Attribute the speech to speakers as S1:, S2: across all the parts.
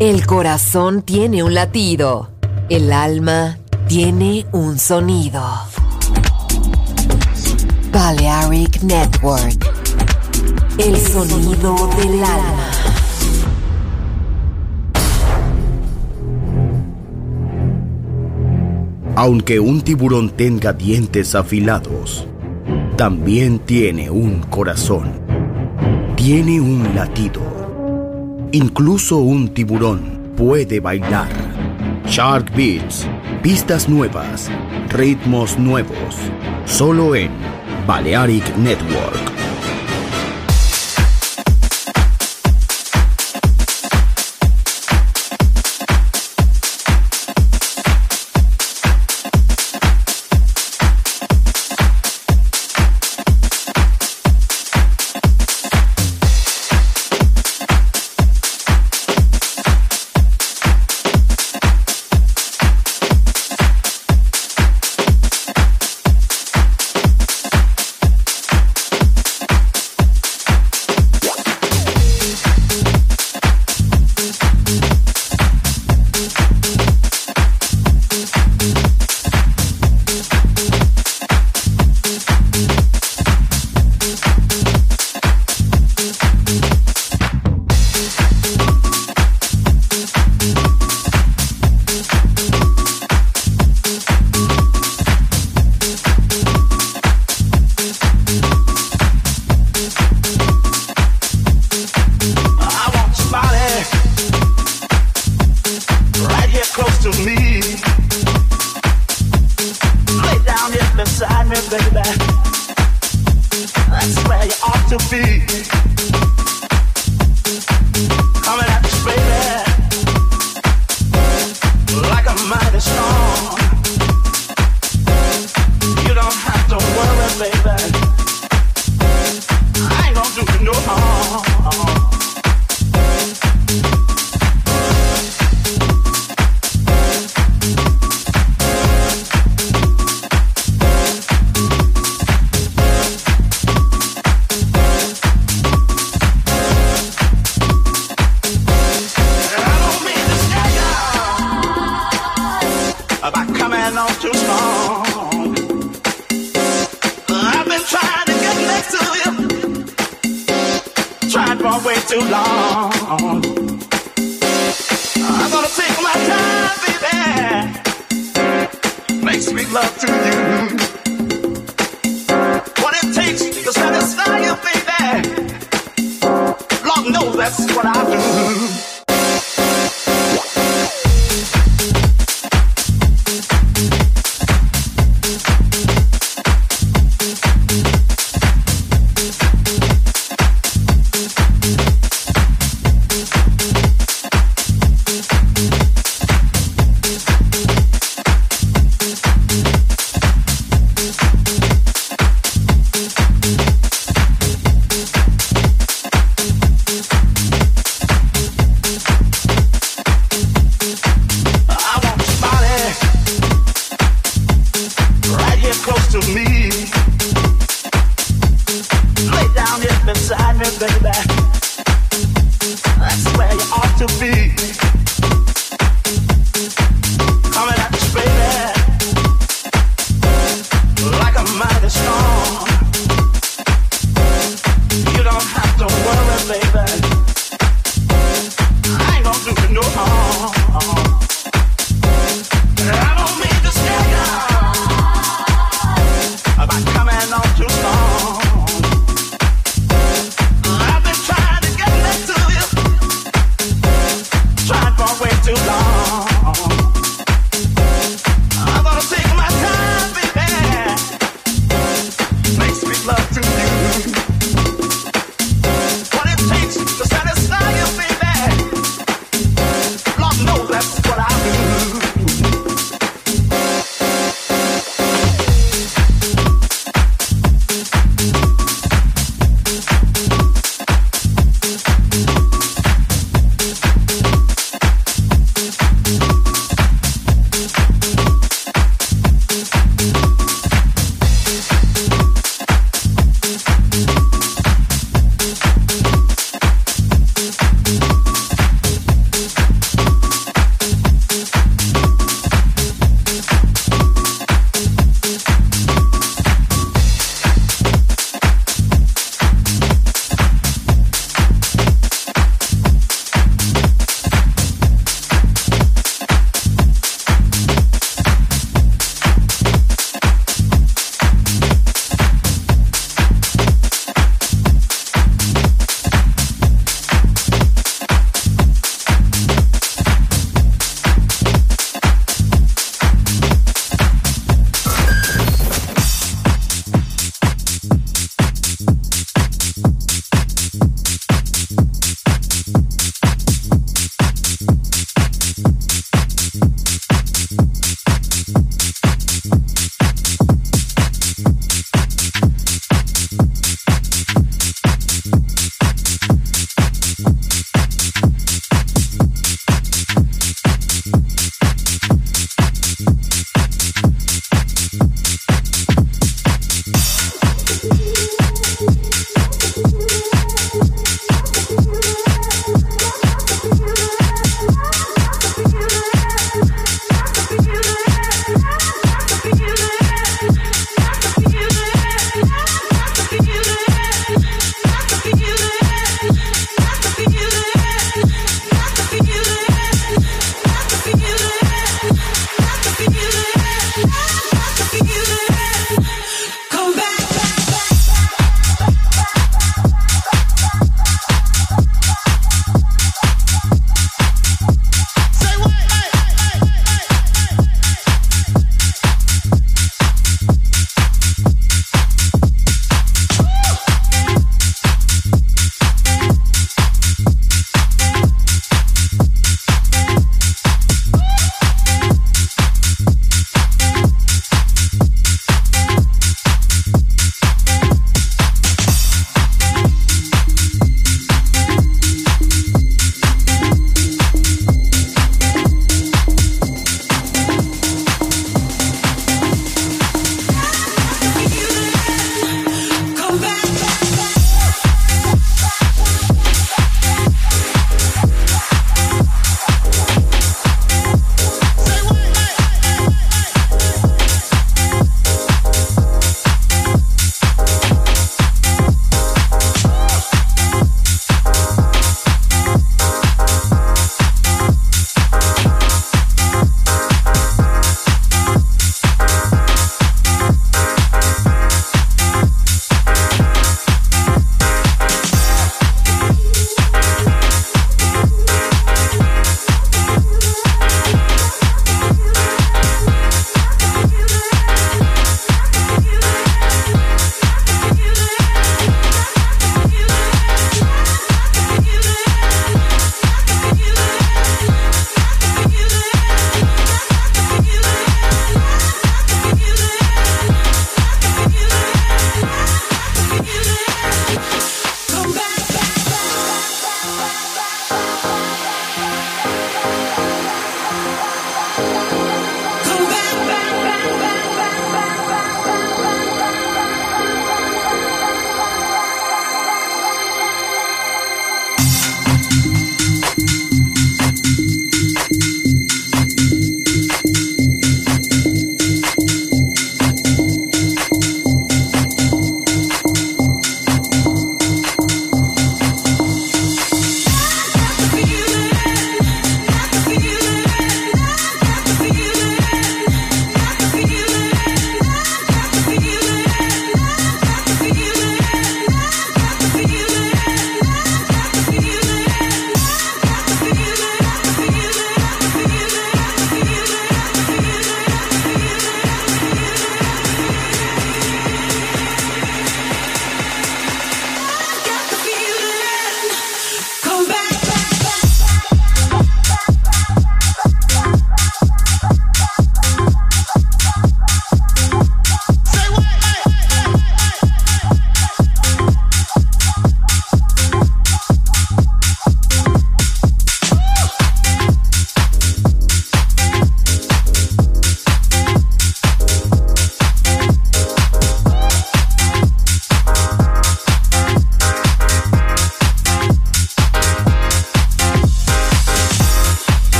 S1: El corazón tiene un latido. El alma tiene un sonido. Balearic Network. El sonido del alma.
S2: Aunque un tiburón tenga dientes afilados, también tiene un corazón. Tiene un latido Incluso un tiburón puede bailar. Shark Beats, pistas nuevas, ritmos nuevos, solo en Balearic Network.
S3: close to me. Lay down here beside me,
S4: baby. That's
S3: where you ought to be.
S4: Coming
S3: at you, baby, like a mighty
S4: storm.
S3: You don't have to
S4: worry, baby. I ain't gonna do you no harm. baby. That's where you ought to be.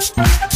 S4: Thank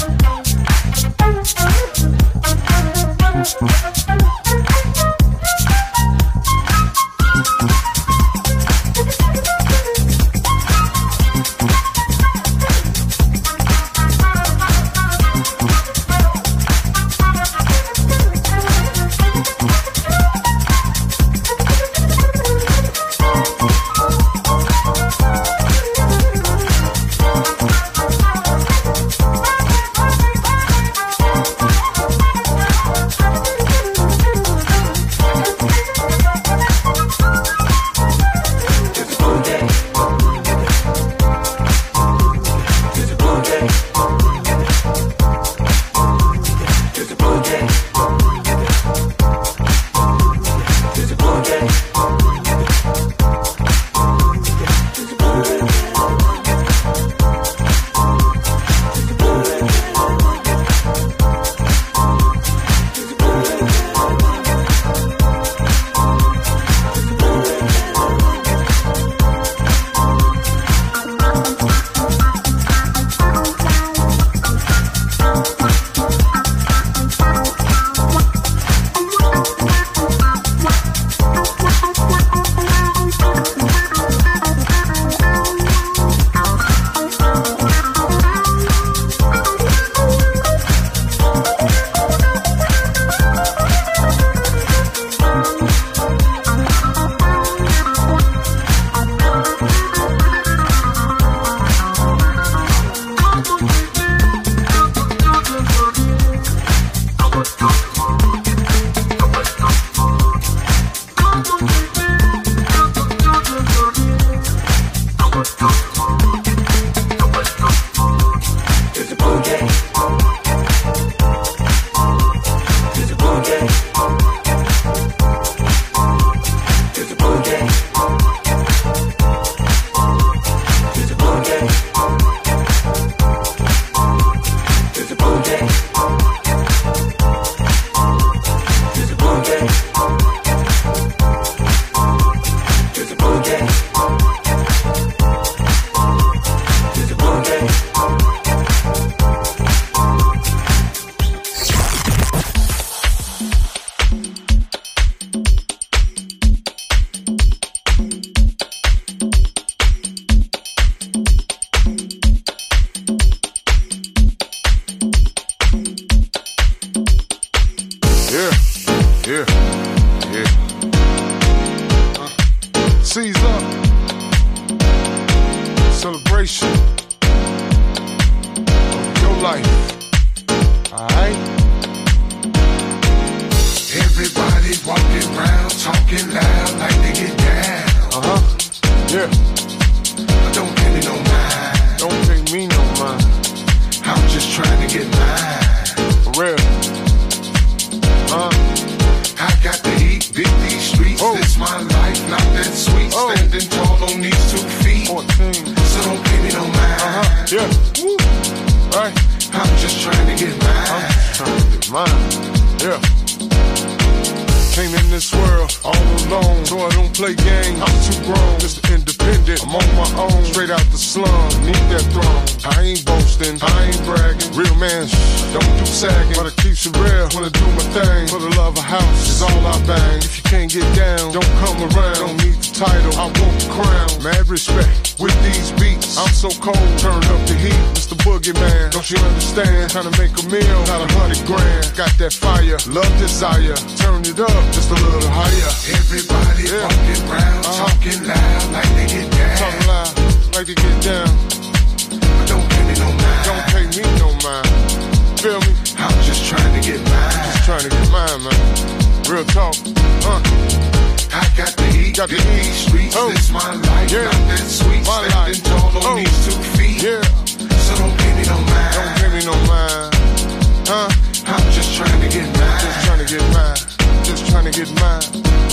S4: slum, need that throne. I ain't boasting, I ain't bragging. Real man, shh, don't do sagging, but it keeps it real. Wanna do my thing, for the love of house is all I bang. If you can't get down, don't come around. Don't need the title, I want the crown. Mad respect with these beats. I'm so cold, turn up the heat. It's the boogeyman, don't you understand? Trying to make a meal, got a hundred grand. Got that fire, love desire. Turn it up just a little higher.
S3: Everybody
S4: Yeah.
S3: walking around
S4: Uh-huh.
S3: talking loud like they get down.
S4: Talk loud, like to get down.
S3: But don't pay me no mind.
S4: Don't pay me no mind. Feel me?
S3: I'm just trying to get mine.
S4: Just trying to get mine, man. Real talk. Uh,
S3: I got the heat,
S4: Got the
S3: big
S4: heat.
S3: these streets.
S4: Oh.
S3: This my life,
S4: Yeah.
S3: not that sweet.
S4: My
S3: Standing
S4: life.
S3: tall on
S4: Oh.
S3: these two feet.
S4: yeah.
S3: So don't pay me no mind.
S4: Don't pay me no mind. Huh?
S3: I'm just trying to get mine.
S4: Just trying to get mine. Just trying to get mine.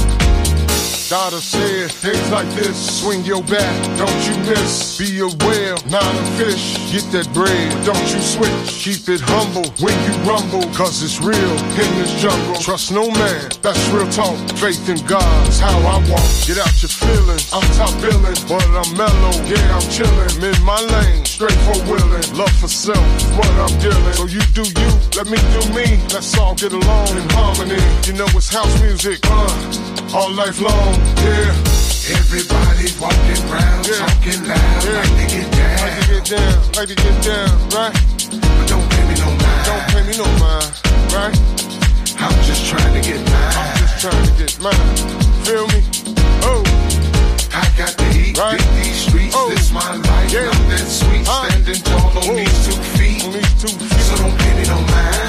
S4: Daughter said, things like this, swing your bat, don't you miss. Be a whale, not a fish. Get that bread, don't you switch. Keep it humble when you rumble, cause it's real in this jungle. Trust no man, that's real talk. Faith in God's how I walk. Get out your feelings, I'm top billing, but I'm mellow. Yeah, I'm chillin', in my lane, straight for willing. Love for self, what I'm dealing. So you do you, let me do me. Let's all get along in harmony. You know it's house music, uh, all life long. Yeah,
S3: Everybody walking around
S4: Yeah.
S3: talking loud
S4: Yeah.
S3: like they get down.
S4: like to get down, like to get down, right?
S3: But don't pay me no mind.
S4: Don't pay me no mind, right?
S3: I'm just trying to get mine.
S4: I'm just trying to get mine. Feel me? Oh,
S3: I got the heat,
S4: Right.
S3: these streets.
S4: Oh.
S3: This my life,
S4: Yeah.
S3: not that sweet. Standing tall on
S4: Whoa.
S3: these two feet.
S4: on these two feet.
S3: So don't pay me no
S4: Don't pay me no mind.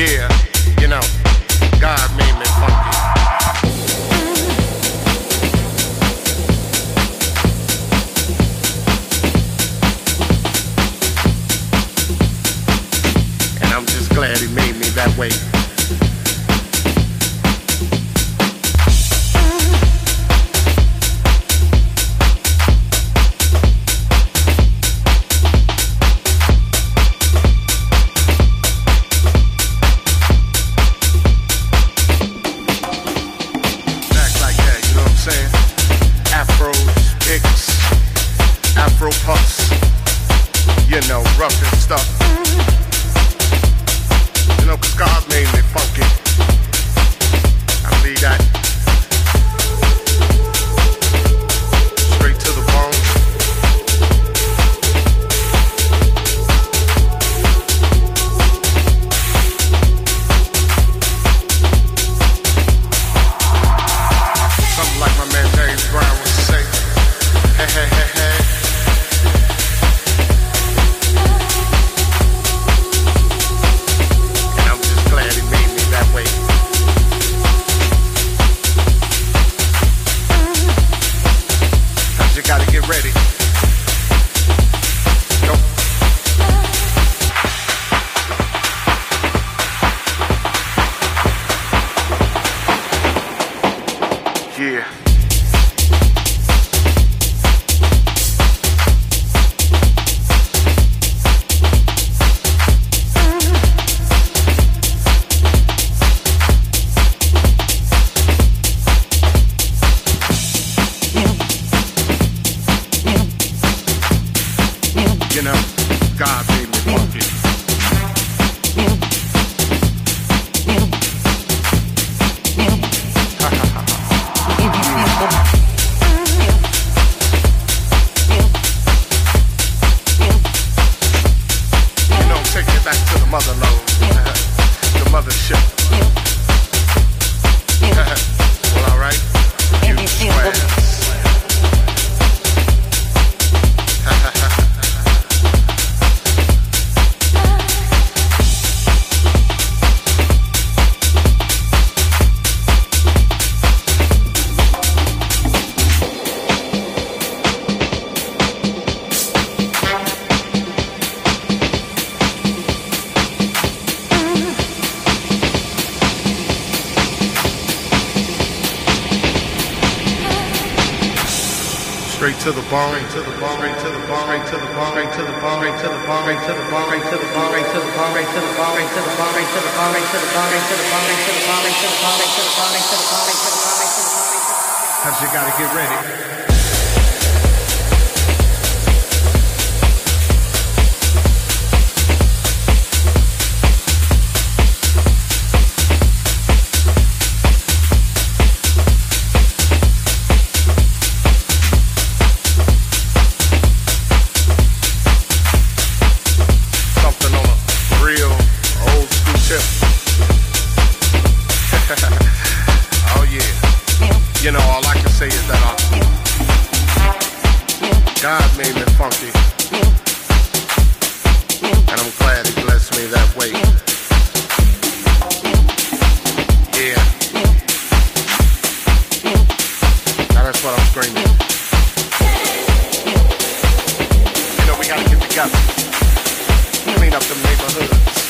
S5: Yeah. mercy. And I'm glad he blessed me that way. Yeah. Now that's what I'm screaming. You know, we gotta get together. Clean up the neighborhoods.